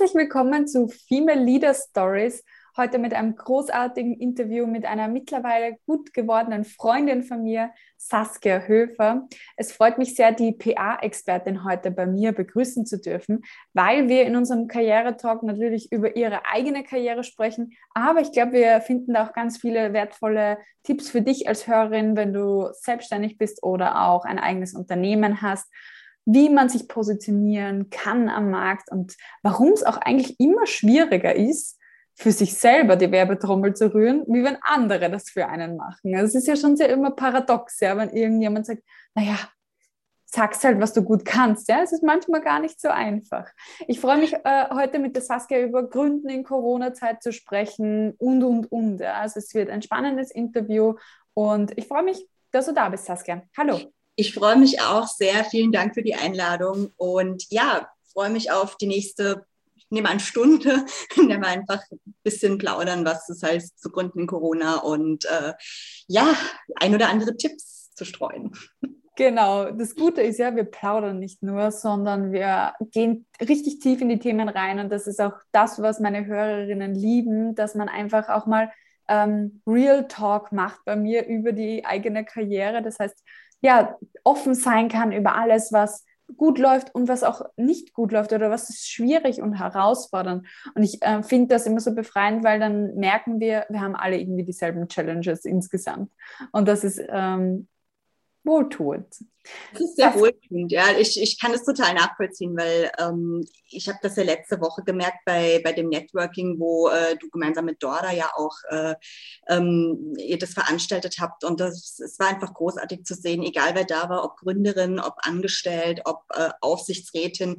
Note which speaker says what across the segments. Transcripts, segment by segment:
Speaker 1: Herzlich willkommen zu Female Leader Stories. Heute mit einem großartigen Interview mit einer mittlerweile gut gewordenen Freundin von mir, Saskia Höfer. Es freut mich sehr, die PA-Expertin heute bei mir begrüßen zu dürfen, weil wir in unserem Karrieretalk natürlich über ihre eigene Karriere sprechen. Aber ich glaube, wir finden da auch ganz viele wertvolle Tipps für dich als Hörerin, wenn du selbstständig bist oder auch ein eigenes Unternehmen hast wie man sich positionieren kann am Markt und warum es auch eigentlich immer schwieriger ist, für sich selber die Werbetrommel zu rühren, wie wenn andere das für einen machen. Also es ist ja schon sehr immer paradox, ja, wenn irgendjemand sagt, naja, sagst halt, was du gut kannst. Ja, es ist manchmal gar nicht so einfach. Ich freue mich äh, heute mit der Saskia über Gründen in Corona-Zeit zu sprechen und, und, und. Ja. Also es wird ein spannendes Interview und ich freue mich, dass du da bist, Saskia. Hallo.
Speaker 2: Ich freue mich auch sehr. Vielen Dank für die Einladung und ja, freue mich auf die nächste, ich nehme an, Stunde, in der wir einfach ein bisschen plaudern, was das heißt zu Gründen Corona und äh, ja, ein oder andere Tipps zu streuen.
Speaker 1: Genau, das Gute ist ja, wir plaudern nicht nur, sondern wir gehen richtig tief in die Themen rein und das ist auch das, was meine Hörerinnen lieben, dass man einfach auch mal ähm, Real Talk macht bei mir über die eigene Karriere. Das heißt, ja, offen sein kann über alles, was gut läuft und was auch nicht gut läuft oder was ist schwierig und herausfordernd. Und ich äh, finde das immer so befreiend, weil dann merken wir, wir haben alle irgendwie dieselben Challenges insgesamt. Und das ist ähm, wohltuend.
Speaker 2: Das ist sehr wohltuend, ja. Ich, ich kann das total nachvollziehen, weil ähm, ich habe das ja letzte Woche gemerkt bei, bei dem Networking, wo äh, du gemeinsam mit Dora ja auch äh, ähm, ihr das veranstaltet habt. Und das, es war einfach großartig zu sehen, egal wer da war, ob Gründerin, ob angestellt, ob äh, Aufsichtsrätin.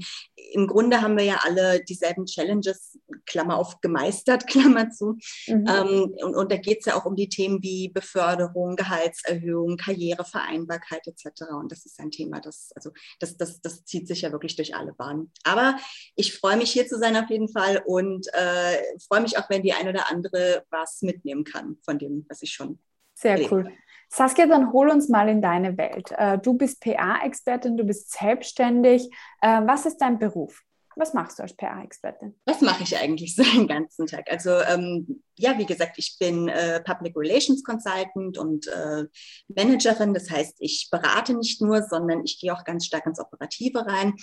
Speaker 2: Im Grunde haben wir ja alle dieselben Challenges, Klammer auf, gemeistert, Klammer zu. Mhm. Ähm, und, und da geht es ja auch um die Themen wie Beförderung, Gehaltserhöhung, Karrierevereinbarkeit etc. Und das ist ein Thema, das, also das, das, das zieht sich ja wirklich durch alle Bahnen. Aber ich freue mich hier zu sein auf jeden Fall und äh, freue mich auch, wenn die eine oder andere was mitnehmen kann von dem, was ich schon.
Speaker 1: Sehr cool. Habe. Saskia, dann hol uns mal in deine Welt. Äh, du bist PA-Expertin, du bist selbstständig. Äh, was ist dein Beruf? Was machst du als PR-Expertin?
Speaker 2: Was mache ich eigentlich so den ganzen Tag? Also ähm, ja, wie gesagt, ich bin äh, Public Relations Consultant und äh, Managerin. Das heißt, ich berate nicht nur, sondern ich gehe auch ganz stark ins Operative rein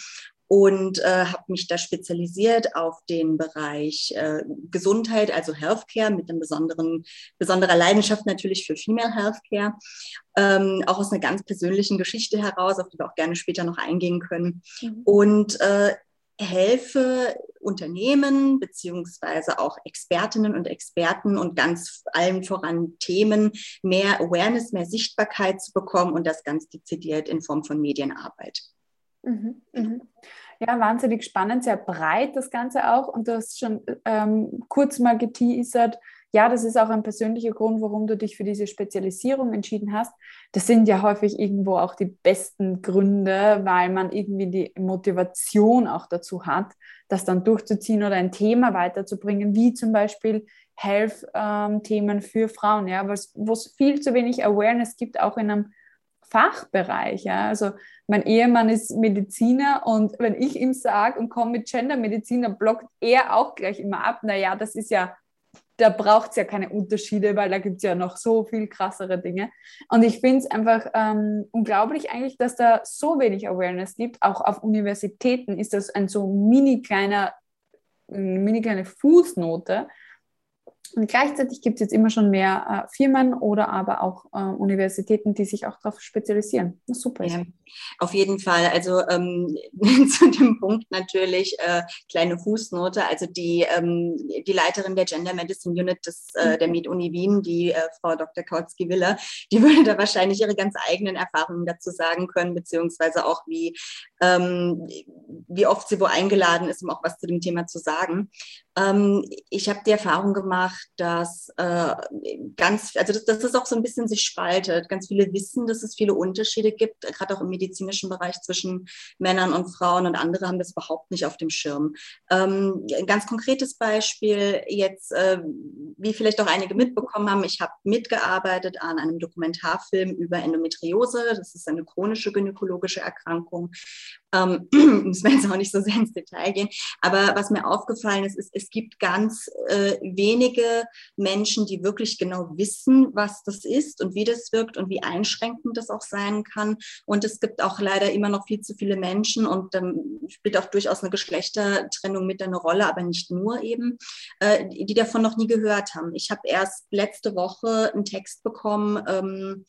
Speaker 2: und äh, habe mich da spezialisiert auf den Bereich äh, Gesundheit, also Healthcare mit einem besonderen, besonderer Leidenschaft natürlich für Female Healthcare, ähm, auch aus einer ganz persönlichen Geschichte heraus, auf die wir auch gerne später noch eingehen können. Mhm. Und äh, helfe Unternehmen beziehungsweise auch Expertinnen und Experten und ganz allen voran Themen mehr Awareness, mehr Sichtbarkeit zu bekommen und das ganz dezidiert in Form von Medienarbeit.
Speaker 1: Mhm, mhm. Ja, wahnsinnig spannend, sehr breit das Ganze auch. Und du hast schon ähm, kurz mal geteasert, ja, das ist auch ein persönlicher Grund, warum du dich für diese Spezialisierung entschieden hast. Das sind ja häufig irgendwo auch die besten Gründe, weil man irgendwie die Motivation auch dazu hat, das dann durchzuziehen oder ein Thema weiterzubringen, wie zum Beispiel Health-Themen ähm, für Frauen, ja, wo es viel zu wenig Awareness gibt, auch in einem Fachbereich. Ja? Also mein Ehemann ist Mediziner und wenn ich ihm sage und komme mit Gendermedizin, dann blockt er auch gleich immer ab. Naja, das ist ja da braucht es ja keine Unterschiede, weil da gibt es ja noch so viel krassere Dinge. Und ich finde es einfach ähm, unglaublich eigentlich, dass da so wenig Awareness gibt. Auch auf Universitäten ist das ein so mini kleiner, mini kleine Fußnote, und gleichzeitig gibt es jetzt immer schon mehr äh, Firmen oder aber auch äh, Universitäten, die sich auch darauf spezialisieren.
Speaker 2: Was super ist. Ja, auf jeden Fall. Also ähm, zu dem Punkt natürlich äh, kleine Fußnote. Also die, ähm, die Leiterin der Gender Medicine Unit des, äh, der Med-Uni Wien, die äh, Frau Dr. Kautzki-Willer, die würde da wahrscheinlich ihre ganz eigenen Erfahrungen dazu sagen können, beziehungsweise auch wie, ähm, wie oft sie wo eingeladen ist, um auch was zu dem Thema zu sagen. Ähm, ich habe die Erfahrung gemacht, dass äh, ganz, also dass, dass das auch so ein bisschen sich spaltet. Ganz viele wissen, dass es viele Unterschiede gibt, gerade auch im medizinischen Bereich zwischen Männern und Frauen und andere haben das überhaupt nicht auf dem Schirm. Ähm, ein ganz konkretes Beispiel jetzt, äh, wie vielleicht auch einige mitbekommen haben, ich habe mitgearbeitet an einem Dokumentarfilm über Endometriose. Das ist eine chronische gynäkologische Erkrankung. Ähm, müssen wir jetzt auch nicht so sehr ins Detail gehen. Aber was mir aufgefallen ist, ist es gibt ganz äh, wenige Menschen, die wirklich genau wissen, was das ist und wie das wirkt und wie einschränkend das auch sein kann. Und es gibt auch leider immer noch viel zu viele Menschen und ähm, spielt auch durchaus eine Geschlechtertrennung mit eine Rolle, aber nicht nur eben, äh, die davon noch nie gehört haben. Ich habe erst letzte Woche einen Text bekommen, ähm,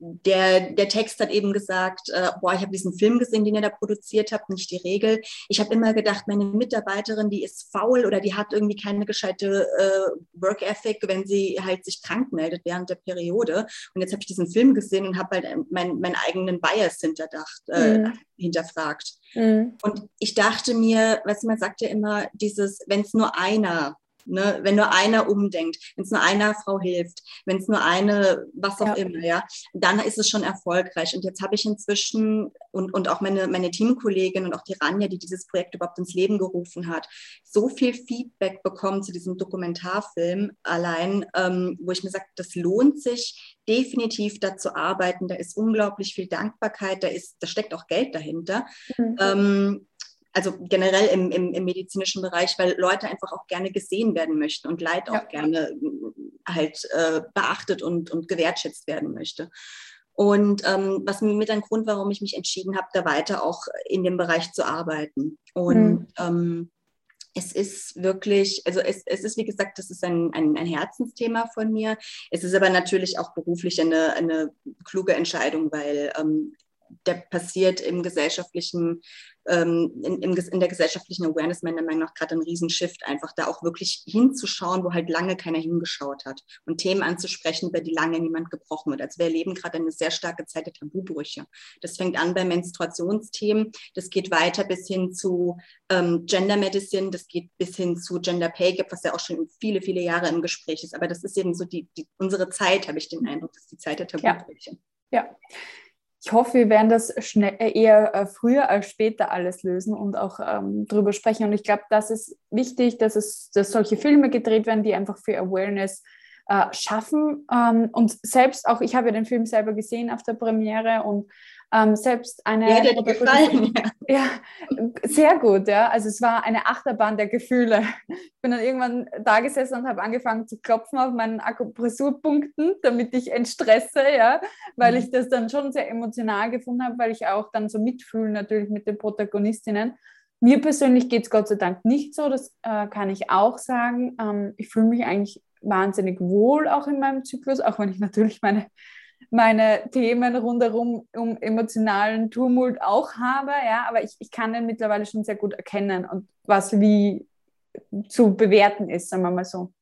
Speaker 2: der, der Text hat eben gesagt, äh, boah, ich habe diesen Film gesehen, den ihr da produziert habt, nicht die Regel. Ich habe immer gedacht, meine Mitarbeiterin, die ist faul oder die hat irgendwie keine gescheite äh, Work Ethic, wenn sie halt sich krank meldet während der Periode. Und jetzt habe ich diesen Film gesehen und habe halt meinen mein eigenen Bias hinterdacht, äh, mhm. hinterfragt. Mhm. Und ich dachte mir, du, man sagt ja immer dieses, wenn es nur einer Ne? Wenn nur einer umdenkt, wenn es nur einer Frau hilft, wenn es nur eine, was auch ja. immer, ja, dann ist es schon erfolgreich. Und jetzt habe ich inzwischen und, und auch meine, meine Teamkollegin und auch die Ranja, die dieses Projekt überhaupt ins Leben gerufen hat, so viel Feedback bekommen zu diesem Dokumentarfilm allein, ähm, wo ich mir sage, das lohnt sich definitiv da zu arbeiten. Da ist unglaublich viel Dankbarkeit, da, ist, da steckt auch Geld dahinter. Mhm. Ähm, also generell im, im, im, medizinischen Bereich, weil Leute einfach auch gerne gesehen werden möchten und Leid ja. auch gerne äh, halt äh, beachtet und, und gewertschätzt werden möchte. Und ähm, was mir mit ein Grund, warum ich mich entschieden habe, da weiter auch in dem Bereich zu arbeiten. Und mhm. ähm, es ist wirklich, also es, es ist wie gesagt, das ist ein, ein, ein, Herzensthema von mir. Es ist aber natürlich auch beruflich eine, eine kluge Entscheidung, weil ähm, der passiert im gesellschaftlichen, ähm, in, im, in, der gesellschaftlichen Awareness meiner Meinung nach gerade ein Riesenshift, einfach da auch wirklich hinzuschauen, wo halt lange keiner hingeschaut hat und Themen anzusprechen, über die lange niemand gebrochen wird. Also wir erleben gerade eine sehr starke Zeit der Tabubrüche. Das fängt an bei Menstruationsthemen, das geht weiter bis hin zu ähm, Gender Medicine, das geht bis hin zu Gender Pay Gap, was ja auch schon viele, viele Jahre im Gespräch ist. Aber das ist eben so die, die unsere Zeit, habe ich den Eindruck, das ist die Zeit der Tabubrüche.
Speaker 1: Ja. ja ich hoffe, wir werden das schnell, äh, eher äh, früher als später alles lösen und auch ähm, drüber sprechen. Und ich glaube, das ist wichtig, dass es, dass solche Filme gedreht werden, die einfach für Awareness äh, schaffen. Ähm, und selbst auch, ich habe ja den Film selber gesehen auf der Premiere und ähm, selbst eine.
Speaker 2: Ja, der gefallen.
Speaker 1: Ja. ja, sehr gut, ja. Also es war eine Achterbahn der Gefühle. Ich bin dann irgendwann da gesessen und habe angefangen zu klopfen auf meinen Akupressurpunkten, damit ich entstresse, ja, weil mhm. ich das dann schon sehr emotional gefunden habe, weil ich auch dann so mitfühle natürlich mit den Protagonistinnen. Mir persönlich geht es Gott sei Dank nicht so, das äh, kann ich auch sagen. Ähm, ich fühle mich eigentlich wahnsinnig wohl auch in meinem Zyklus, auch wenn ich natürlich meine meine Themen rundherum um emotionalen Tumult auch habe, ja, aber ich, ich kann den mittlerweile schon sehr gut erkennen und was wie zu bewerten ist, sagen wir mal so.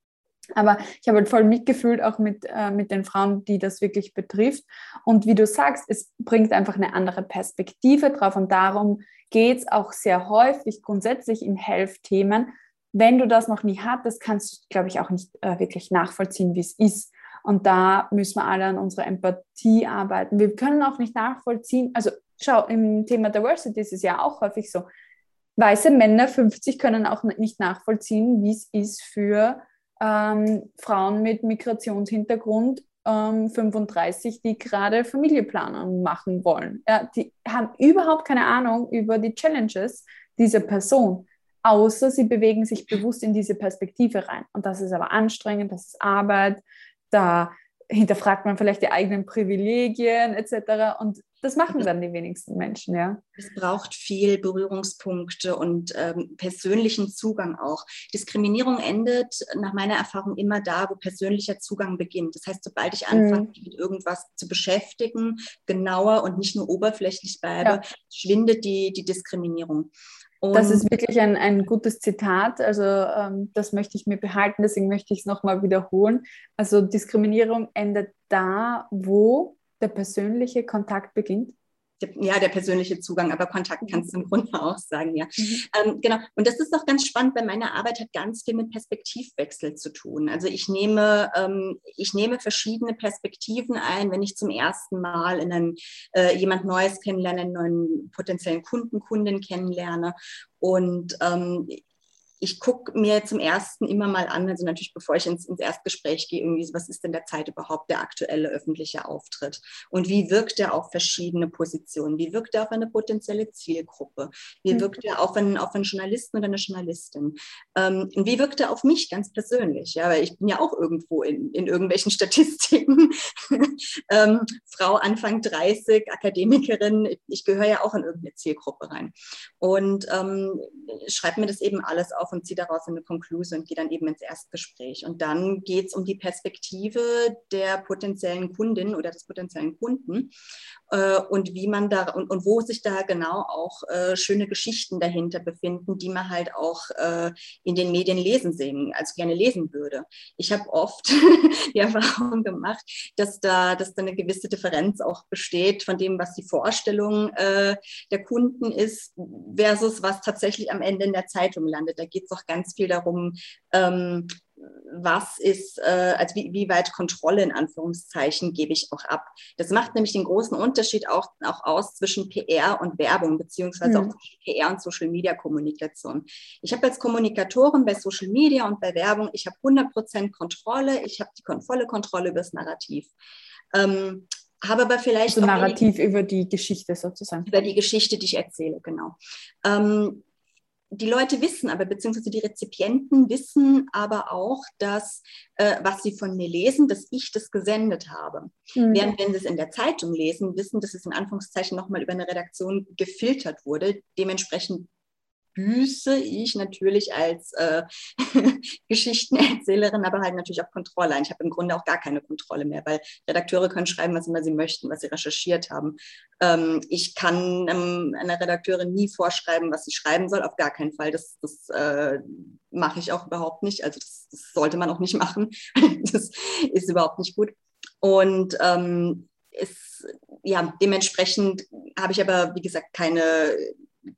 Speaker 1: Aber ich habe halt voll mitgefühlt, auch mit, äh, mit den Frauen, die das wirklich betrifft. Und wie du sagst, es bringt einfach eine andere Perspektive drauf. Und darum geht es auch sehr häufig grundsätzlich in Health-Themen. Wenn du das noch nie hattest, kannst du, glaube ich, auch nicht äh, wirklich nachvollziehen, wie es ist. Und da müssen wir alle an unserer Empathie arbeiten. Wir können auch nicht nachvollziehen, also schau, im Thema Diversity ist es ja auch häufig so, weiße Männer 50 können auch nicht nachvollziehen, wie es ist für ähm, Frauen mit Migrationshintergrund ähm, 35, die gerade Familienplanung machen wollen. Ja, die haben überhaupt keine Ahnung über die Challenges dieser Person, außer sie bewegen sich bewusst in diese Perspektive rein. Und das ist aber anstrengend, das ist Arbeit, da hinterfragt man vielleicht die eigenen Privilegien etc. Und das machen dann die wenigsten Menschen, ja.
Speaker 2: Es braucht viel Berührungspunkte und ähm, persönlichen Zugang auch. Diskriminierung endet nach meiner Erfahrung immer da, wo persönlicher Zugang beginnt. Das heißt, sobald ich anfange, mhm. mich mit irgendwas zu beschäftigen, genauer und nicht nur oberflächlich bleibe, ja. schwindet die, die Diskriminierung.
Speaker 1: Und das ist wirklich ein, ein gutes Zitat. Also ähm, das möchte ich mir behalten, deswegen möchte ich es nochmal wiederholen. Also Diskriminierung endet da, wo der persönliche Kontakt beginnt.
Speaker 2: Ja, der persönliche Zugang, aber Kontakt mhm. kannst du im Grunde auch sagen, ja. Mhm. Ähm, genau. Und das ist auch ganz spannend, weil meine Arbeit hat ganz viel mit Perspektivwechsel zu tun. Also ich nehme, ähm, ich nehme verschiedene Perspektiven ein, wenn ich zum ersten Mal in einem, äh, jemand Neues kennenlerne, einen neuen potenziellen Kunden, Kundin kennenlerne. Und ähm, ich gucke mir zum ersten immer mal an, also natürlich bevor ich ins, ins Erstgespräch gehe, irgendwie, was ist denn derzeit überhaupt der aktuelle öffentliche Auftritt? Und wie wirkt er auf verschiedene Positionen, wie wirkt er auf eine potenzielle Zielgruppe, wie mhm. wirkt er auf einen, auf einen Journalisten oder eine Journalistin? Ähm, und wie wirkt er auf mich ganz persönlich, ja, weil ich bin ja auch irgendwo in, in irgendwelchen Statistiken, ähm, Frau Anfang 30, Akademikerin, ich gehöre ja auch in irgendeine Zielgruppe rein. Und ähm, schreibe mir das eben alles auf und ziehe daraus eine Konklusion und gehe dann eben ins Erstgespräch. Und dann geht es um die Perspektive der potenziellen Kundin oder des potenziellen Kunden äh, und wie man da und, und wo sich da genau auch äh, schöne Geschichten dahinter befinden, die man halt auch äh, in den Medien lesen sehen, also gerne lesen würde. Ich habe oft die Erfahrung gemacht, dass da, dass da eine gewisse Differenz auch besteht von dem, was die Vorstellung äh, der Kunden ist, versus was tatsächlich am Ende in der Zeitung landet. Da geht es auch ganz viel darum, ähm, was ist, äh, also wie, wie weit Kontrolle in Anführungszeichen gebe ich auch ab. Das macht nämlich den großen Unterschied auch, auch aus zwischen PR und Werbung, beziehungsweise mhm. auch zwischen PR und Social Media Kommunikation. Ich habe als Kommunikatorin bei Social Media und bei Werbung, ich habe 100% Kontrolle, ich habe die volle Kontrolle über das Narrativ. Ähm, habe aber vielleicht.
Speaker 1: Also Narrativ über die Geschichte sozusagen.
Speaker 2: Über die Geschichte, die ich erzähle, genau. Ähm, die Leute wissen aber, beziehungsweise die Rezipienten wissen aber auch, dass, äh, was sie von mir lesen, dass ich das gesendet habe. Mhm. Während wenn sie es in der Zeitung lesen, wissen, dass es in Anführungszeichen nochmal über eine Redaktion gefiltert wurde. Dementsprechend büße ich natürlich als äh, Geschichtenerzählerin, aber halt natürlich auch Kontrolle ein. Ich habe im Grunde auch gar keine Kontrolle mehr, weil Redakteure können schreiben, was immer sie möchten, was sie recherchiert haben. Ähm, ich kann ähm, einer Redakteurin nie vorschreiben, was sie schreiben soll, auf gar keinen Fall. Das, das äh, mache ich auch überhaupt nicht. Also das, das, sollte man auch nicht machen. das ist überhaupt nicht gut. Und ähm, ist, ja, dementsprechend habe ich aber, wie gesagt, keine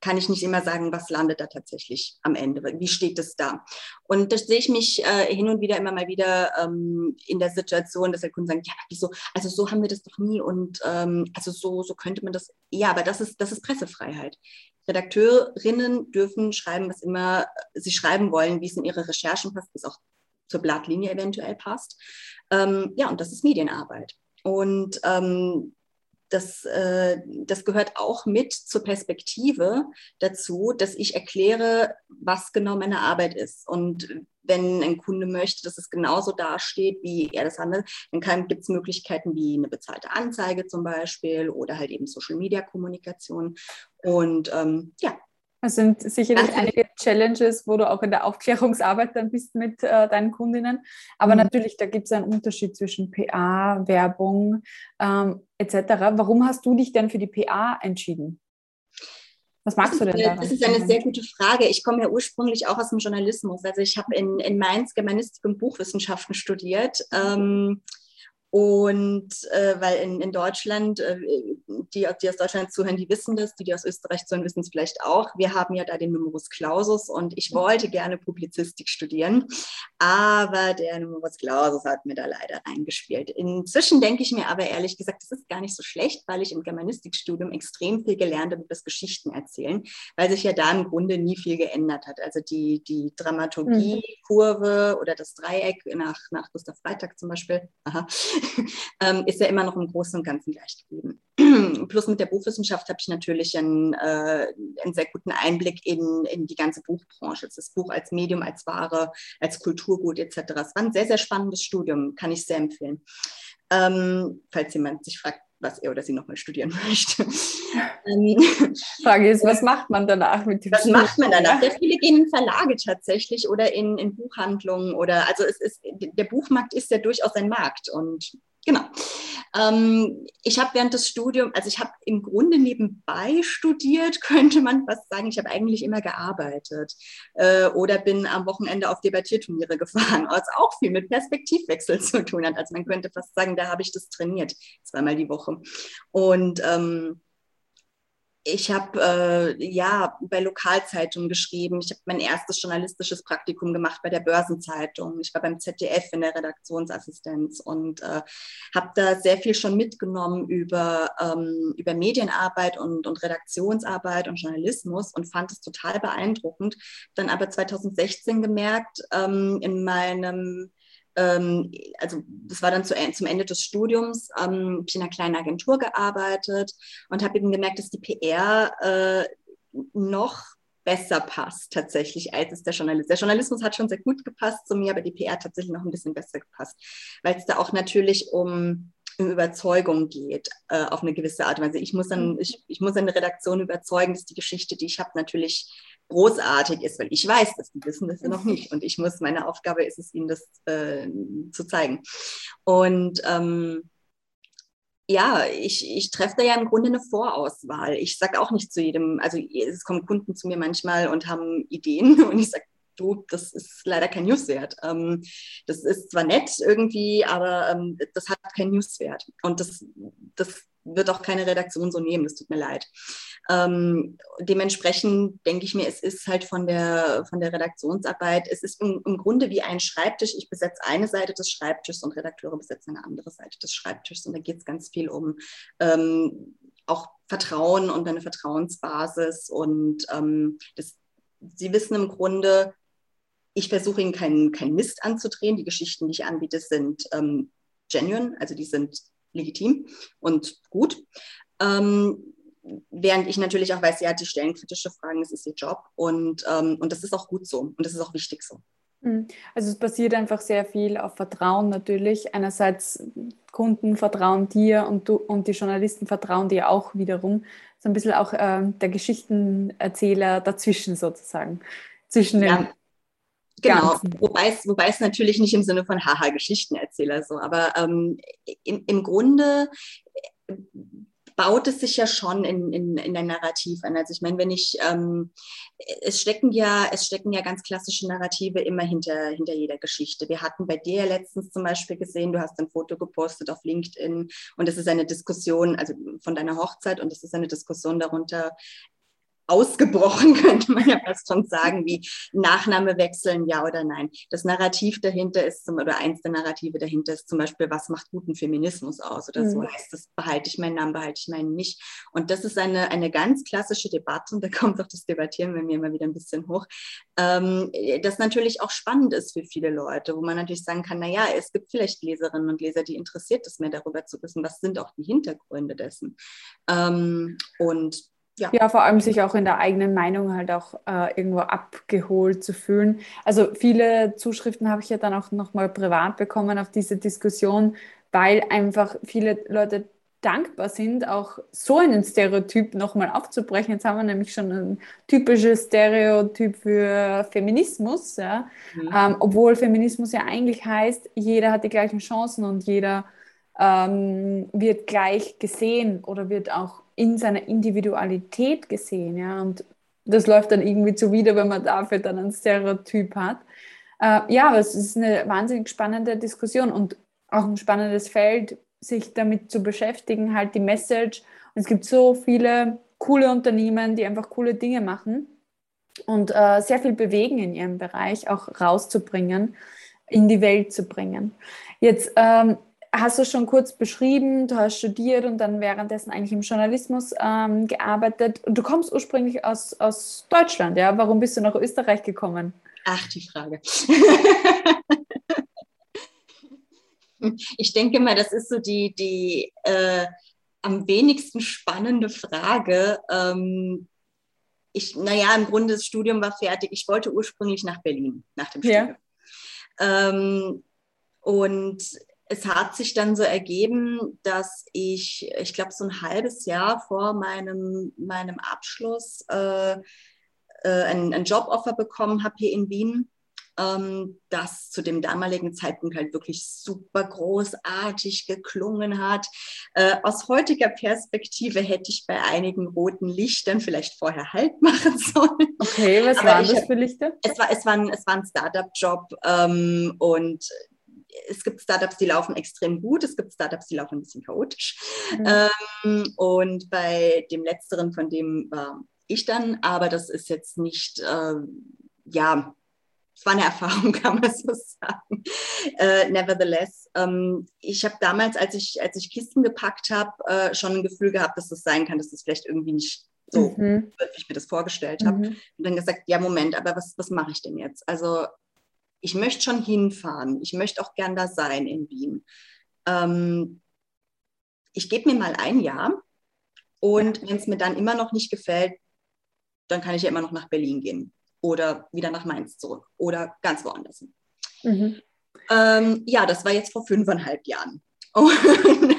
Speaker 2: kann ich nicht immer sagen, was landet da tatsächlich am Ende, wie steht es da. Und da sehe ich mich äh, hin und wieder immer mal wieder ähm, in der Situation, dass der Kunden sagen, ja, wieso, also so haben wir das doch nie und ähm, also so, so könnte man das, ja, aber das ist, das ist Pressefreiheit. Redakteurinnen dürfen schreiben, was immer sie schreiben wollen, wie es in ihre Recherchen passt, es auch zur Blattlinie eventuell passt. Ähm, ja, und das ist Medienarbeit. Und ähm, das, äh, das gehört auch mit zur Perspektive dazu, dass ich erkläre, was genau meine Arbeit ist. Und wenn ein Kunde möchte, dass es genauso dasteht, wie er das handelt, dann gibt es Möglichkeiten wie eine bezahlte Anzeige zum Beispiel oder halt eben Social-Media-Kommunikation. Und ähm, ja,
Speaker 1: es sind sicherlich einige Challenges, wo du auch in der Aufklärungsarbeit dann bist mit äh, deinen Kundinnen. Aber mhm. natürlich, da gibt es einen Unterschied zwischen PA, Werbung ähm, etc. Warum hast du dich denn für die PA entschieden? Was magst du denn
Speaker 2: daran? Das ist eine sehr gute Frage. Ich komme ja ursprünglich auch aus dem Journalismus. Also ich habe in, in Mainz Germanistik und Buchwissenschaften studiert. Ähm, und äh, weil in, in Deutschland, äh, die, die aus Deutschland zuhören, die wissen das, die, die aus Österreich zuhören, wissen es vielleicht auch. Wir haben ja da den Numerus Clausus und ich wollte gerne Publizistik studieren, aber der Numerus Clausus hat mir da leider reingespielt. Inzwischen denke ich mir aber ehrlich gesagt, das ist gar nicht so schlecht, weil ich im Germanistikstudium extrem viel gelernt habe über das Geschichten erzählen, weil sich ja da im Grunde nie viel geändert hat. Also die, die Dramaturgie-Kurve mhm. oder das Dreieck nach, nach Gustav Freitag zum Beispiel, aha, ähm, ist ja immer noch im Großen und Ganzen gleich geblieben. Plus mit der Buchwissenschaft habe ich natürlich einen, äh, einen sehr guten Einblick in, in die ganze Buchbranche. Das Buch als Medium, als Ware, als Kulturgut etc. Es war ein sehr, sehr spannendes Studium, kann ich sehr empfehlen. Ähm, falls jemand sich fragt, was er oder sie nochmal studieren möchte.
Speaker 1: Ähm, Frage ist, was macht man danach mit dem
Speaker 2: Was Studium? macht man danach? Sehr viele gehen in Verlage tatsächlich oder in, in Buchhandlungen oder also es ist, der Buchmarkt ist ja durchaus ein Markt und Genau. Ähm, ich habe während des Studiums, also ich habe im Grunde nebenbei studiert, könnte man fast sagen. Ich habe eigentlich immer gearbeitet äh, oder bin am Wochenende auf Debattierturniere gefahren, was auch viel mit Perspektivwechsel zu tun hat. Also man könnte fast sagen, da habe ich das trainiert, zweimal die Woche. Und ähm, ich habe äh, ja bei Lokalzeitungen geschrieben. Ich habe mein erstes journalistisches Praktikum gemacht bei der Börsenzeitung. Ich war beim ZDF in der Redaktionsassistenz und äh, habe da sehr viel schon mitgenommen über, ähm, über Medienarbeit und, und Redaktionsarbeit und Journalismus und fand es total beeindruckend. Dann aber 2016 gemerkt, ähm, in meinem ähm, also das war dann zu, zum Ende des Studiums, ähm, habe ich in einer kleinen Agentur gearbeitet und habe eben gemerkt, dass die PR äh, noch besser passt tatsächlich als es der Journalismus. Der Journalismus hat schon sehr gut gepasst zu mir, aber die PR tatsächlich noch ein bisschen besser gepasst, weil es da auch natürlich um Überzeugung geht, äh, auf eine gewisse Art und Weise. Ich muss, dann, mhm. ich, ich muss eine Redaktion überzeugen, dass die Geschichte, die ich habe, natürlich großartig ist, weil ich weiß, dass die wissen das ja noch nicht. Und ich muss, meine Aufgabe ist es, ihnen das äh, zu zeigen. Und ähm, ja, ich, ich treffe da ja im Grunde eine Vorauswahl. Ich sage auch nicht zu jedem, also es kommen Kunden zu mir manchmal und haben Ideen und ich sage, du, das ist leider kein Newswert. Ähm, das ist zwar nett irgendwie, aber ähm, das hat keinen Newswert. Und das, das wird auch keine Redaktion so nehmen, das tut mir leid. Ähm, dementsprechend denke ich mir, es ist halt von der, von der Redaktionsarbeit, es ist im, im Grunde wie ein Schreibtisch. Ich besetze eine Seite des Schreibtisches und Redakteure besetzen eine andere Seite des Schreibtisches. Und da geht es ganz viel um ähm, auch Vertrauen und eine Vertrauensbasis. Und ähm, das, Sie wissen im Grunde, ich versuche Ihnen keinen kein Mist anzudrehen. Die Geschichten, die ich anbiete, sind ähm, genuine, also die sind legitim und gut. Ähm, während ich natürlich auch weiß, ja, die stellen kritische Fragen, das ist ihr Job und, ähm, und das ist auch gut so und das ist auch wichtig so.
Speaker 1: Hm. Also es basiert einfach sehr viel auf Vertrauen natürlich. Einerseits Kunden vertrauen dir und du und die Journalisten vertrauen dir auch wiederum. So ein bisschen auch äh, der Geschichtenerzähler dazwischen sozusagen. Zwischen ja. den
Speaker 2: Genau, wobei es, wobei es natürlich nicht im Sinne von Haha-Geschichtenerzähler so, aber ähm, im, im Grunde äh, baut es sich ja schon in, in, in der Narrativ an. Also ich meine, wenn ich, ähm, es stecken ja, es stecken ja ganz klassische Narrative immer hinter, hinter jeder Geschichte. Wir hatten bei dir ja letztens zum Beispiel gesehen, du hast ein Foto gepostet auf LinkedIn und es ist eine Diskussion, also von deiner Hochzeit und es ist eine Diskussion darunter, ausgebrochen, könnte man ja fast schon sagen, wie Nachname wechseln, ja oder nein. Das Narrativ dahinter ist, zum, oder eins der Narrative dahinter ist zum Beispiel, was macht guten Feminismus aus oder mhm. so heißt das, behalte ich meinen Namen, behalte ich meinen nicht. Und das ist eine, eine ganz klassische Debatte und da kommt auch das Debattieren bei mir immer wieder ein bisschen hoch, ähm, das natürlich auch spannend ist für viele Leute, wo man natürlich sagen kann, naja, es gibt vielleicht Leserinnen und Leser, die interessiert es mehr darüber zu wissen, was sind auch die Hintergründe dessen. Ähm, und
Speaker 1: ja. ja, vor allem sich auch in der eigenen Meinung halt auch äh, irgendwo abgeholt zu fühlen. Also viele Zuschriften habe ich ja dann auch nochmal privat bekommen auf diese Diskussion, weil einfach viele Leute dankbar sind, auch so einen Stereotyp nochmal aufzubrechen. Jetzt haben wir nämlich schon ein typisches Stereotyp für Feminismus, ja? Mhm. Ähm, obwohl Feminismus ja eigentlich heißt, jeder hat die gleichen Chancen und jeder ähm, wird gleich gesehen oder wird auch in seiner Individualität gesehen. Ja? Und das läuft dann irgendwie zuwider, wenn man dafür dann ein Stereotyp hat. Äh, ja, aber es ist eine wahnsinnig spannende Diskussion und auch ein spannendes Feld, sich damit zu beschäftigen, halt die Message. Und es gibt so viele coole Unternehmen, die einfach coole Dinge machen und äh, sehr viel bewegen in ihrem Bereich, auch rauszubringen, in die Welt zu bringen. Jetzt ähm, hast du schon kurz beschrieben, du hast studiert und dann währenddessen eigentlich im Journalismus ähm, gearbeitet. Und du kommst ursprünglich aus, aus Deutschland, ja? Warum bist du nach Österreich gekommen?
Speaker 2: Ach, die Frage. ich denke mal, das ist so die, die äh, am wenigsten spannende Frage. Ähm, ich, naja, im Grunde das Studium war fertig. Ich wollte ursprünglich nach Berlin, nach dem Studium. Ja. Ähm, und es hat sich dann so ergeben, dass ich, ich glaube, so ein halbes Jahr vor meinem, meinem Abschluss äh, äh, ein, ein Joboffer bekommen habe hier in Wien, ähm, das zu dem damaligen Zeitpunkt halt wirklich super großartig geklungen hat. Äh, aus heutiger Perspektive hätte ich bei einigen roten Lichtern vielleicht vorher Halt machen sollen.
Speaker 1: Okay, was Aber waren das für Lichter?
Speaker 2: Es war, es war ein, es war ein Startup-Job ähm, und es gibt Startups, die laufen extrem gut, es gibt Startups, die laufen ein bisschen chaotisch. Mhm. Ähm, und bei dem letzteren, von dem war ich dann, aber das ist jetzt nicht, äh, ja, es war eine Erfahrung, kann man so sagen. Äh, nevertheless, ähm, ich habe damals, als ich, als ich Kisten gepackt habe, äh, schon ein Gefühl gehabt, dass das sein kann, dass das vielleicht irgendwie nicht so, mhm. wie ich mir das vorgestellt habe. Mhm. Und dann gesagt, ja, Moment, aber was, was mache ich denn jetzt? Also ich möchte schon hinfahren. Ich möchte auch gern da sein in Wien. Ähm, ich gebe mir mal ein Jahr und wenn es mir dann immer noch nicht gefällt, dann kann ich ja immer noch nach Berlin gehen oder wieder nach Mainz zurück oder ganz woanders hin. Mhm. Ähm, ja, das war jetzt vor fünfeinhalb Jahren.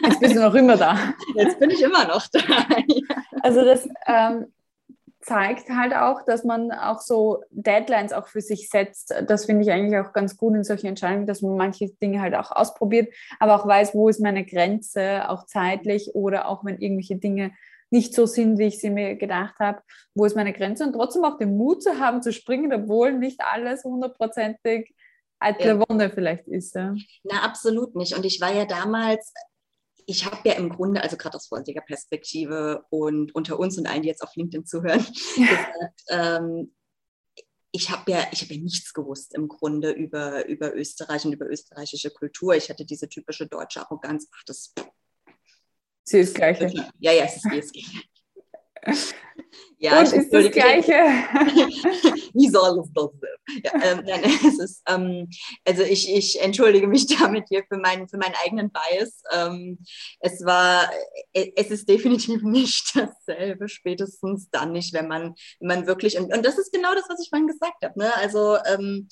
Speaker 1: jetzt bist du noch immer da.
Speaker 2: Jetzt bin ich immer noch da.
Speaker 1: Also das ähm, zeigt halt auch, dass man auch so Deadlines auch für sich setzt. Das finde ich eigentlich auch ganz gut in solchen Entscheidungen, dass man manche Dinge halt auch ausprobiert, aber auch weiß, wo ist meine Grenze, auch zeitlich oder auch wenn irgendwelche Dinge nicht so sind, wie ich sie mir gedacht habe, wo ist meine Grenze und trotzdem auch den Mut zu haben, zu springen, obwohl nicht alles hundertprozentig eitle ja. Wonne vielleicht ist. Ja.
Speaker 2: Na, absolut nicht. Und ich war ja damals, ich habe ja im Grunde, also gerade aus freundlicher Perspektive und unter uns und allen, die jetzt auf LinkedIn zuhören, ja. gesagt, ähm, ich habe ja, ich ja nichts gewusst im Grunde über, über Österreich und über österreichische Kultur. Ich hatte diese typische deutsche Arroganz, ach, das
Speaker 1: Sie ist das Gleiche.
Speaker 2: Ja, ja, es ist ESG.
Speaker 1: Ja, und ist das Gleiche.
Speaker 2: Wie soll es das sein? Ja, ähm, nein, es ist, ähm, also ich, ich entschuldige mich damit hier für meinen, für meinen eigenen Bias. Ähm, es war, äh, es ist definitiv nicht dasselbe, spätestens dann nicht, wenn man, wenn man wirklich, und, und das ist genau das, was ich vorhin gesagt habe. Ne? Also ähm,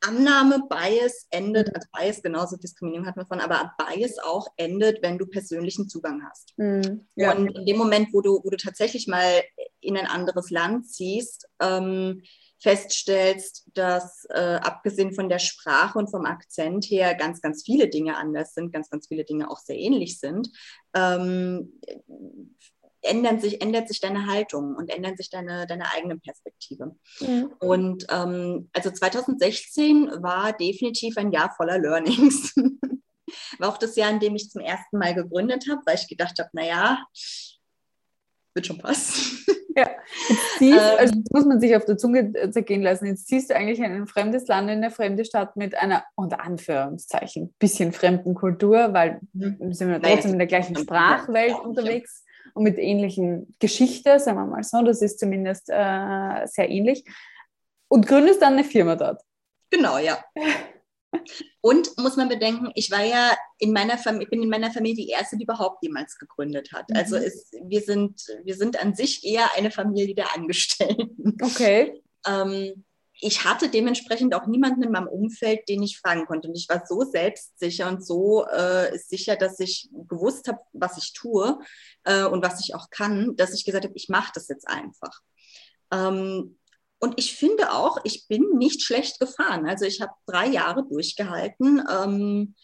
Speaker 2: Annahme, Bias endet, also Bias genauso Diskriminierung hat man von, aber Bias auch endet, wenn du persönlichen Zugang hast. Mhm, ja. Und in dem Moment, wo du, wo du tatsächlich mal in ein anderes Land ziehst, ähm, feststellst, dass äh, abgesehen von der Sprache und vom Akzent her ganz, ganz viele Dinge anders sind, ganz, ganz viele Dinge auch sehr ähnlich sind, ähm, ändern sich, ändert sich deine Haltung und ändern sich deine, deine eigene Perspektive. Mhm. Und ähm, also 2016 war definitiv ein Jahr voller Learnings. war auch das Jahr, in dem ich zum ersten Mal gegründet habe, weil ich gedacht habe, naja, wird schon passen.
Speaker 1: Ja, jetzt ziehst, ähm, also muss man sich auf der Zunge zergehen lassen. Jetzt ziehst du eigentlich in ein fremdes Land, in eine fremde Stadt mit einer, unter Anführungszeichen, bisschen fremden Kultur, weil mhm. sind wir trotzdem in der gleichen Sprachwelt unterwegs und mit ähnlichen Geschichte, sagen wir mal so. Das ist zumindest äh, sehr ähnlich. Und gründest dann eine Firma dort.
Speaker 2: Genau, ja. Und muss man bedenken, ich war ja in meiner Familie, bin in meiner Familie die erste, die überhaupt jemals gegründet hat. Mhm. Also ist, wir, sind, wir sind an sich eher eine Familie der Angestellten.
Speaker 1: Okay.
Speaker 2: Ähm, ich hatte dementsprechend auch niemanden in meinem Umfeld, den ich fragen konnte. Und ich war so selbstsicher und so äh, sicher, dass ich gewusst habe, was ich tue äh, und was ich auch kann, dass ich gesagt habe, ich mache das jetzt einfach. Ähm, und ich finde auch, ich bin nicht schlecht gefahren. Also ich habe drei Jahre durchgehalten. Ähm,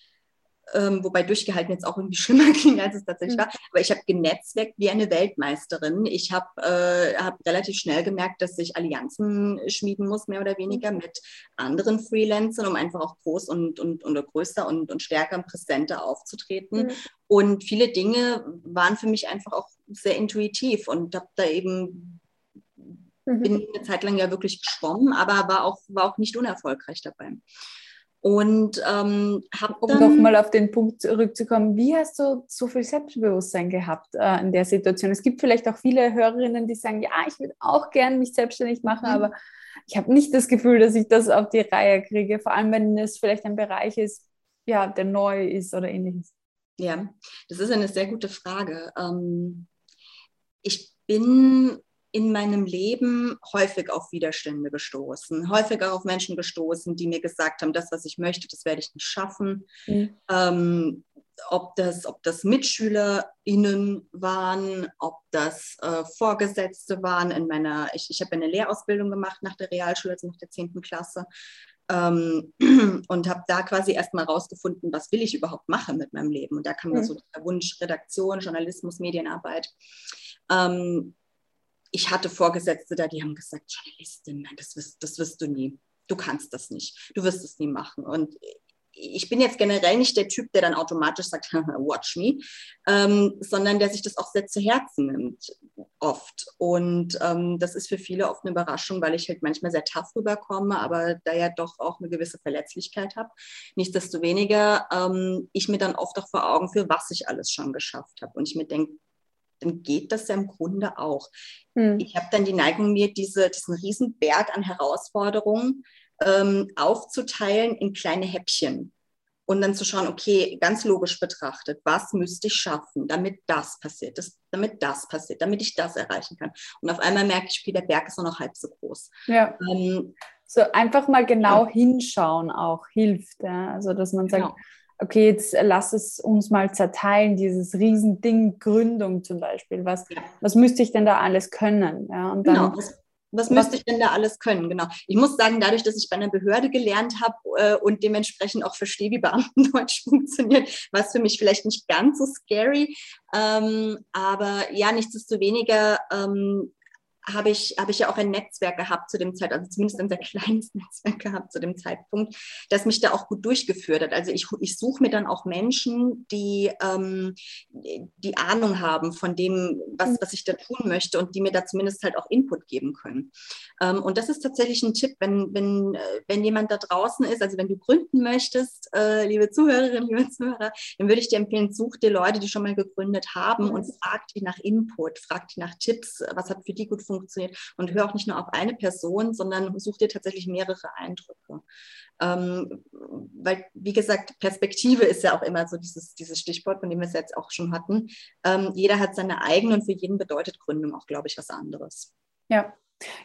Speaker 2: ähm, wobei durchgehalten jetzt auch irgendwie schlimmer ging, als es tatsächlich mhm. war. Aber ich habe genetzwerkt wie eine Weltmeisterin. Ich habe äh, hab relativ schnell gemerkt, dass ich Allianzen schmieden muss, mehr oder weniger, mhm. mit anderen Freelancern, um einfach auch groß und, und, und größer und, und stärker und präsenter aufzutreten. Mhm. Und viele Dinge waren für mich einfach auch sehr intuitiv und habe da eben mhm. bin eine Zeit lang ja wirklich geschwommen, aber war auch, war auch nicht unerfolgreich dabei. Und ähm, habe
Speaker 1: Um nochmal auf den Punkt zurückzukommen, wie hast du so viel Selbstbewusstsein gehabt äh, in der Situation? Es gibt vielleicht auch viele Hörerinnen, die sagen, ja, ich würde auch gern mich selbstständig machen, mhm. aber ich habe nicht das Gefühl, dass ich das auf die Reihe kriege, vor allem wenn es vielleicht ein Bereich ist, ja, der neu ist oder ähnliches.
Speaker 2: Ja, das ist eine sehr gute Frage. Ähm, ich bin in meinem Leben häufig auf Widerstände gestoßen, häufiger auf Menschen gestoßen, die mir gesagt haben, das, was ich möchte, das werde ich nicht schaffen. Mhm. Ähm, ob das, ob das MitschülerInnen waren, ob das äh, Vorgesetzte waren in meiner, ich, ich habe eine Lehrausbildung gemacht nach der Realschule, also nach der 10. Klasse. Ähm, und habe da quasi erstmal rausgefunden, was will ich überhaupt machen mit meinem Leben. Und da kam mhm. dann so der Wunsch Redaktion, Journalismus, Medienarbeit. Ähm, ich hatte Vorgesetzte da, die haben gesagt, Journalistin, nein, das wirst, das wirst du nie. Du kannst das nicht. Du wirst es nie machen. Und ich bin jetzt generell nicht der Typ, der dann automatisch sagt, watch me, ähm, sondern der sich das auch sehr zu Herzen nimmt, oft. Und ähm, das ist für viele oft eine Überraschung, weil ich halt manchmal sehr tough rüberkomme, aber da ja doch auch eine gewisse Verletzlichkeit habe. Nichtsdestoweniger ähm, ich mir dann oft auch vor Augen führe, was ich alles schon geschafft habe. Und ich mir denke, dann geht das ja im Grunde auch. Hm. Ich habe dann die Neigung, mir diese, diesen riesen Berg an Herausforderungen ähm, aufzuteilen in kleine Häppchen und dann zu schauen, okay, ganz logisch betrachtet, was müsste ich schaffen, damit das passiert, das, damit das passiert, damit ich das erreichen kann. Und auf einmal merke ich, okay, der Berg ist nur noch halb so groß.
Speaker 1: Ja. Ähm, so einfach mal genau ja. hinschauen auch hilft. Ja? Also, dass man sagt, genau. Okay, jetzt lass es uns mal zerteilen, dieses Riesending Gründung zum Beispiel. Was, ja. was müsste ich denn da alles können? Ja? Und
Speaker 2: dann, genau was müsste ich denn da alles können? Genau. Ich muss sagen, dadurch, dass ich bei einer Behörde gelernt habe äh, und dementsprechend auch verstehe, wie Beamtendeutsch funktioniert, war es für mich vielleicht nicht ganz so scary. Ähm, aber ja, nichtsdestoweniger ähm, habe ich, habe ich ja auch ein Netzwerk gehabt zu dem Zeitpunkt, also zumindest ein sehr kleines Netzwerk gehabt zu dem Zeitpunkt, das mich da auch gut durchgeführt hat. Also ich, ich suche mir dann auch Menschen, die ähm, die Ahnung haben von dem, was, was ich da tun möchte und die mir da zumindest halt auch Input geben können. Ähm, und das ist tatsächlich ein Tipp, wenn, wenn, wenn jemand da draußen ist, also wenn du gründen möchtest, äh, liebe Zuhörerinnen, liebe Zuhörer, dann würde ich dir empfehlen, such dir Leute, die schon mal gegründet haben und mhm. frag die nach Input, frag die nach Tipps, was hat für die gut funktioniert funktioniert. Und hör auch nicht nur auf eine Person, sondern such dir tatsächlich mehrere Eindrücke. Ähm, weil, wie gesagt, Perspektive ist ja auch immer so dieses, dieses Stichwort, von dem wir es jetzt auch schon hatten. Ähm, jeder hat seine eigene und für jeden bedeutet Gründung auch, glaube ich, was anderes.
Speaker 1: Ja.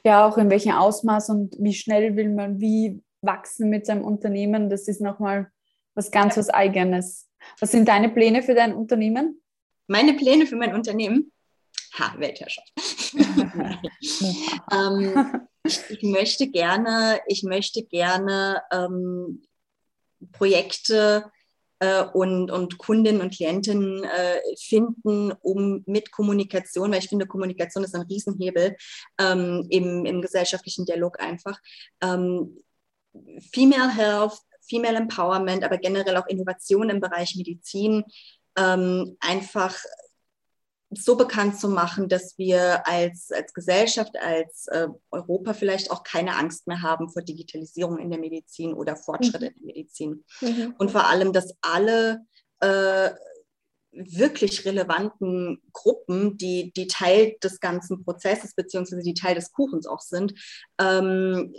Speaker 1: Ja, auch in welchem Ausmaß und wie schnell will man wie wachsen mit seinem Unternehmen, das ist nochmal was ganz was Eigenes. Was sind deine Pläne für dein Unternehmen?
Speaker 2: Meine Pläne für mein Unternehmen? Ha, Weltherrschaft. ähm, ich möchte gerne, ich möchte gerne ähm, Projekte äh, und, und Kundinnen und Klientinnen äh, finden, um mit Kommunikation, weil ich finde, Kommunikation ist ein Riesenhebel ähm, im, im gesellschaftlichen Dialog einfach. Ähm, Female Health, Female Empowerment, aber generell auch Innovation im Bereich Medizin ähm, einfach so bekannt zu machen, dass wir als, als Gesellschaft, als äh, Europa vielleicht auch keine Angst mehr haben vor Digitalisierung in der Medizin oder Fortschritte mhm. in der Medizin. Mhm. Und vor allem, dass alle äh, wirklich relevanten Gruppen, die, die Teil des ganzen Prozesses beziehungsweise die Teil des Kuchens auch sind, ähm,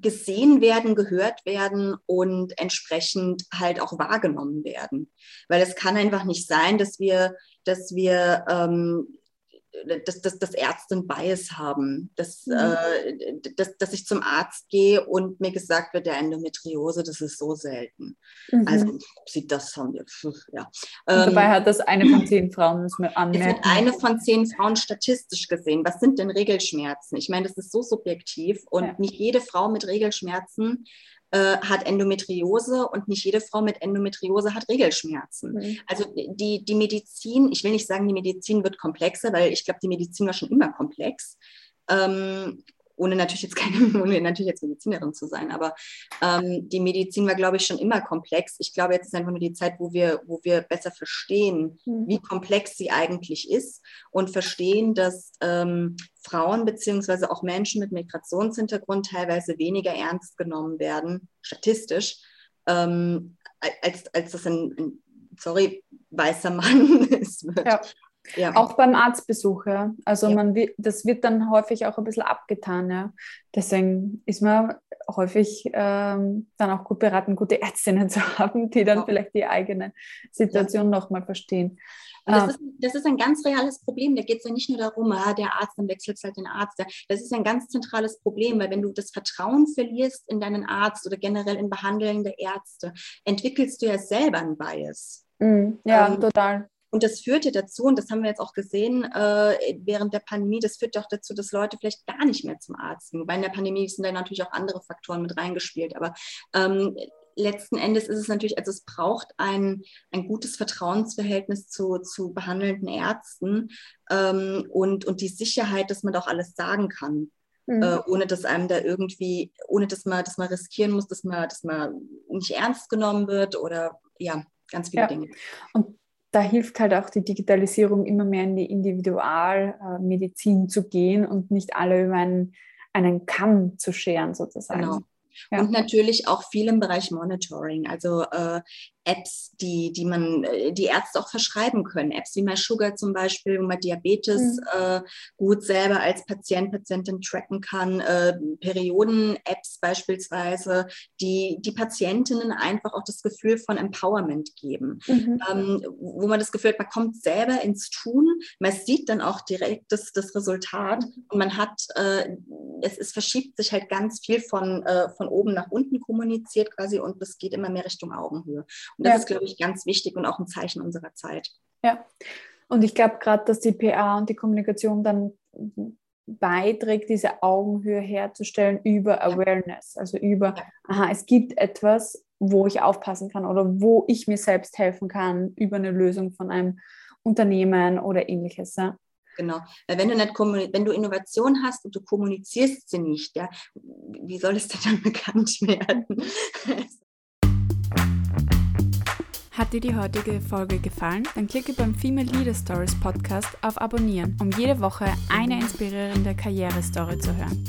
Speaker 2: gesehen werden, gehört werden und entsprechend halt auch wahrgenommen werden. Weil es kann einfach nicht sein, dass wir dass wir ähm, dass, dass, dass Ärzte ein Bias haben, dass, mhm. äh, dass, dass ich zum Arzt gehe und mir gesagt wird, der Endometriose, das ist so selten. Mhm. Also sieht das haben wir. Ja.
Speaker 1: Ähm, dabei hat das eine von zehn Frauen, muss man
Speaker 2: anmerken. eine von zehn Frauen statistisch gesehen. Was sind denn Regelschmerzen? Ich meine, das ist so subjektiv und ja. nicht jede Frau mit Regelschmerzen äh, hat Endometriose und nicht jede Frau mit Endometriose hat Regelschmerzen. Mhm. Also die, die Medizin, ich will nicht sagen, die Medizin wird komplexer, weil ich glaube, die Medizin war schon immer komplex. Ähm, ohne natürlich jetzt keine, ohne natürlich jetzt Medizinerin zu sein, aber ähm, die Medizin war, glaube ich, schon immer komplex. Ich glaube, jetzt ist einfach nur die Zeit, wo wir, wo wir besser verstehen, mhm. wie komplex sie eigentlich ist und verstehen, dass ähm, Frauen beziehungsweise auch Menschen mit Migrationshintergrund teilweise weniger ernst genommen werden, statistisch, ähm, als, als das ein, ein sorry, weißer Mann ist.
Speaker 1: Ja. Ja. Auch beim Arztbesuch, ja. Also ja. man das wird dann häufig auch ein bisschen abgetan, ja. Deswegen ist man häufig ähm, dann auch gut beraten, gute Ärztinnen zu haben, die dann ja. vielleicht die eigene Situation ja. nochmal verstehen.
Speaker 2: Das, ah. ist, das, ist, ein ganz reales Problem. Da geht es ja nicht nur darum, ah, der Arzt, dann wechselt halt den Arzt. Das ist ein ganz zentrales Problem, weil wenn du das Vertrauen verlierst in deinen Arzt oder generell in behandelnde Ärzte, entwickelst du ja selber einen Bias.
Speaker 1: Mm, ja, ähm, total.
Speaker 2: Und das führte dazu, und das haben wir jetzt auch gesehen äh, während der Pandemie, das führt auch dazu, dass Leute vielleicht gar nicht mehr zum Arzt gehen. Wobei in der Pandemie sind da natürlich auch andere Faktoren mit reingespielt. Aber ähm, letzten Endes ist es natürlich, also es braucht ein, ein gutes Vertrauensverhältnis zu, zu behandelnden Ärzten ähm, und, und die Sicherheit, dass man doch alles sagen kann. Mhm. Äh, ohne dass einem da irgendwie, ohne dass man, dass man riskieren muss, dass man, dass man nicht ernst genommen wird oder ja, ganz viele ja. Dinge.
Speaker 1: Und da hilft halt auch die Digitalisierung immer mehr in die Individualmedizin zu gehen und nicht alle über einen, einen Kamm zu scheren sozusagen. Genau.
Speaker 2: Ja. Und natürlich auch viel im Bereich Monitoring. Also äh, Apps, die, die man, äh, die Ärzte auch verschreiben können. Apps wie MySugar zum Beispiel, wo man Diabetes mhm. äh, gut selber als Patient, Patientin tracken kann. Äh, Perioden-Apps beispielsweise, die die Patientinnen einfach auch das Gefühl von Empowerment geben. Mhm. Ähm, wo man das Gefühl hat, man kommt selber ins Tun, man sieht dann auch direkt das, das Resultat und man hat, äh, es, es verschiebt sich halt ganz viel von, äh, von oben nach unten kommuniziert quasi und es geht immer mehr Richtung Augenhöhe. Und das ja. ist, glaube ich, ganz wichtig und auch ein Zeichen unserer Zeit.
Speaker 1: Ja, und ich glaube gerade, dass die PA und die Kommunikation dann beiträgt, diese Augenhöhe herzustellen über Awareness, also über, aha, es gibt etwas, wo ich aufpassen kann oder wo ich mir selbst helfen kann über eine Lösung von einem Unternehmen oder ähnliches. Ja?
Speaker 2: Genau. Weil wenn du nicht wenn du Innovation hast und du kommunizierst sie nicht, ja, wie soll es denn dann bekannt werden?
Speaker 1: Hat dir die heutige Folge gefallen? Dann klicke beim Female Leader Stories Podcast auf Abonnieren, um jede Woche eine inspirierende Karrierestory zu hören.